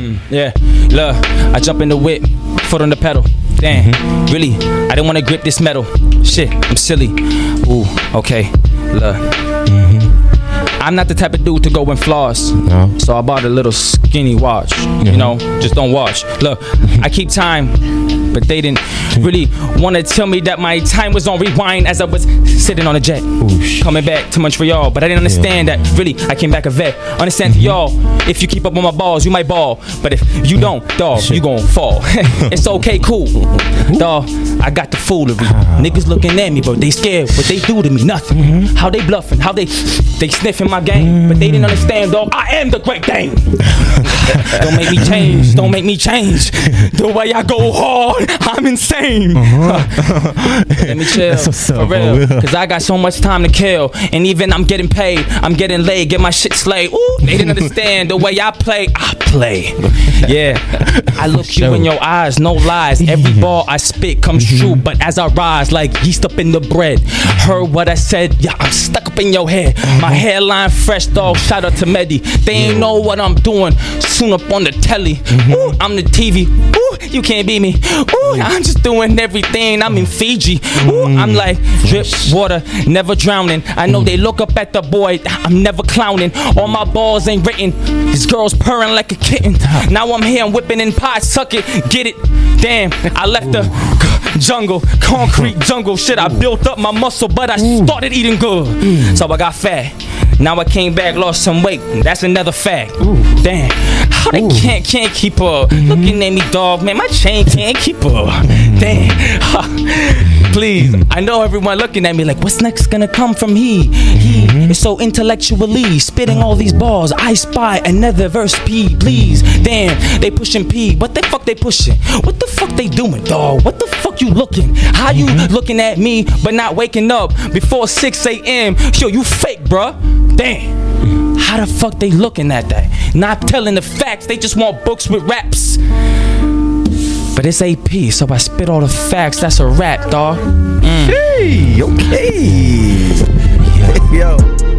Mm. Yeah, look, I jump in the whip, foot on the pedal. Damn, mm-hmm. really, I didn't want to grip this metal. Shit, I'm silly. Ooh, okay, look. Mm-hmm. I'm not the type of dude to go and floss. No. So I bought a little skinny watch. You mm-hmm. know, just don't watch. Look, I keep time, but they didn't really want to tell me that my time was on rewind as I was sitting on a jet. Coming back to Montreal, but I didn't understand that really I came back a vet. Understand to y'all, if you keep up on my balls, you might ball. But if you don't, dog, you gon' fall. it's okay, cool. Dog, I got the foolery. Niggas looking at me, but they scared. What they do to me, nothing. How they bluffing, how they they sniffing my game. But they didn't understand, dog. I am the great Dane. don't make me change. Don't make me change. The way I go hard, I'm insane. Uh-huh. Let me chill. That's what's for up, real. for real. Cause I got so much time to kill. And even I'm getting paid. I'm getting laid. Get my shit slayed. Ooh, they didn't understand the way I play. I play. Yeah. I look you in your eyes, no lies. Every ball I spit comes mm-hmm. true. But as I rise, like yeast up in the bread. Heard what I said. Yeah, I'm stuck up in your head. Mm-hmm. My hairline fresh, dog. Shout out to Medi. They ain't know what I'm doing. Soon up on the telly. Mm-hmm. Ooh, I'm the TV. Ooh, you can't beat me. Ooh, I'm just doing everything. I'm in Fiji. Ooh, I'm like drip water, never drowning. I know mm. they look up at the boy. I'm never clowning. All my balls ain't written. These girl's purring like a kitten. Now I'm here, I'm whipping in pie. Suck it, get it. Damn, I left the jungle, concrete jungle. Shit, I built up my muscle, but I started eating good. So I got fat. Now I came back, lost some weight. That's another fact. Damn, how they can't can't keep up? Looking at me, dog, man, my chain can't keep up. Damn, please. Hmm. I know everyone looking at me like, what's next gonna come from he? He hmm. is so intellectually spitting all these balls. I spy another verse P, please. Damn, they pushing P. What the fuck they pushing? What the fuck they doing, dog? What the fuck you looking? How you hmm. looking at me but not waking up before 6 a.m.? Yo, you fake, bruh. Damn. How the fuck they looking at that? Not telling the facts, they just want books with raps. But it's AP, so I spit all the facts. That's a rap, dog. Mm. Hey, okay. Yo.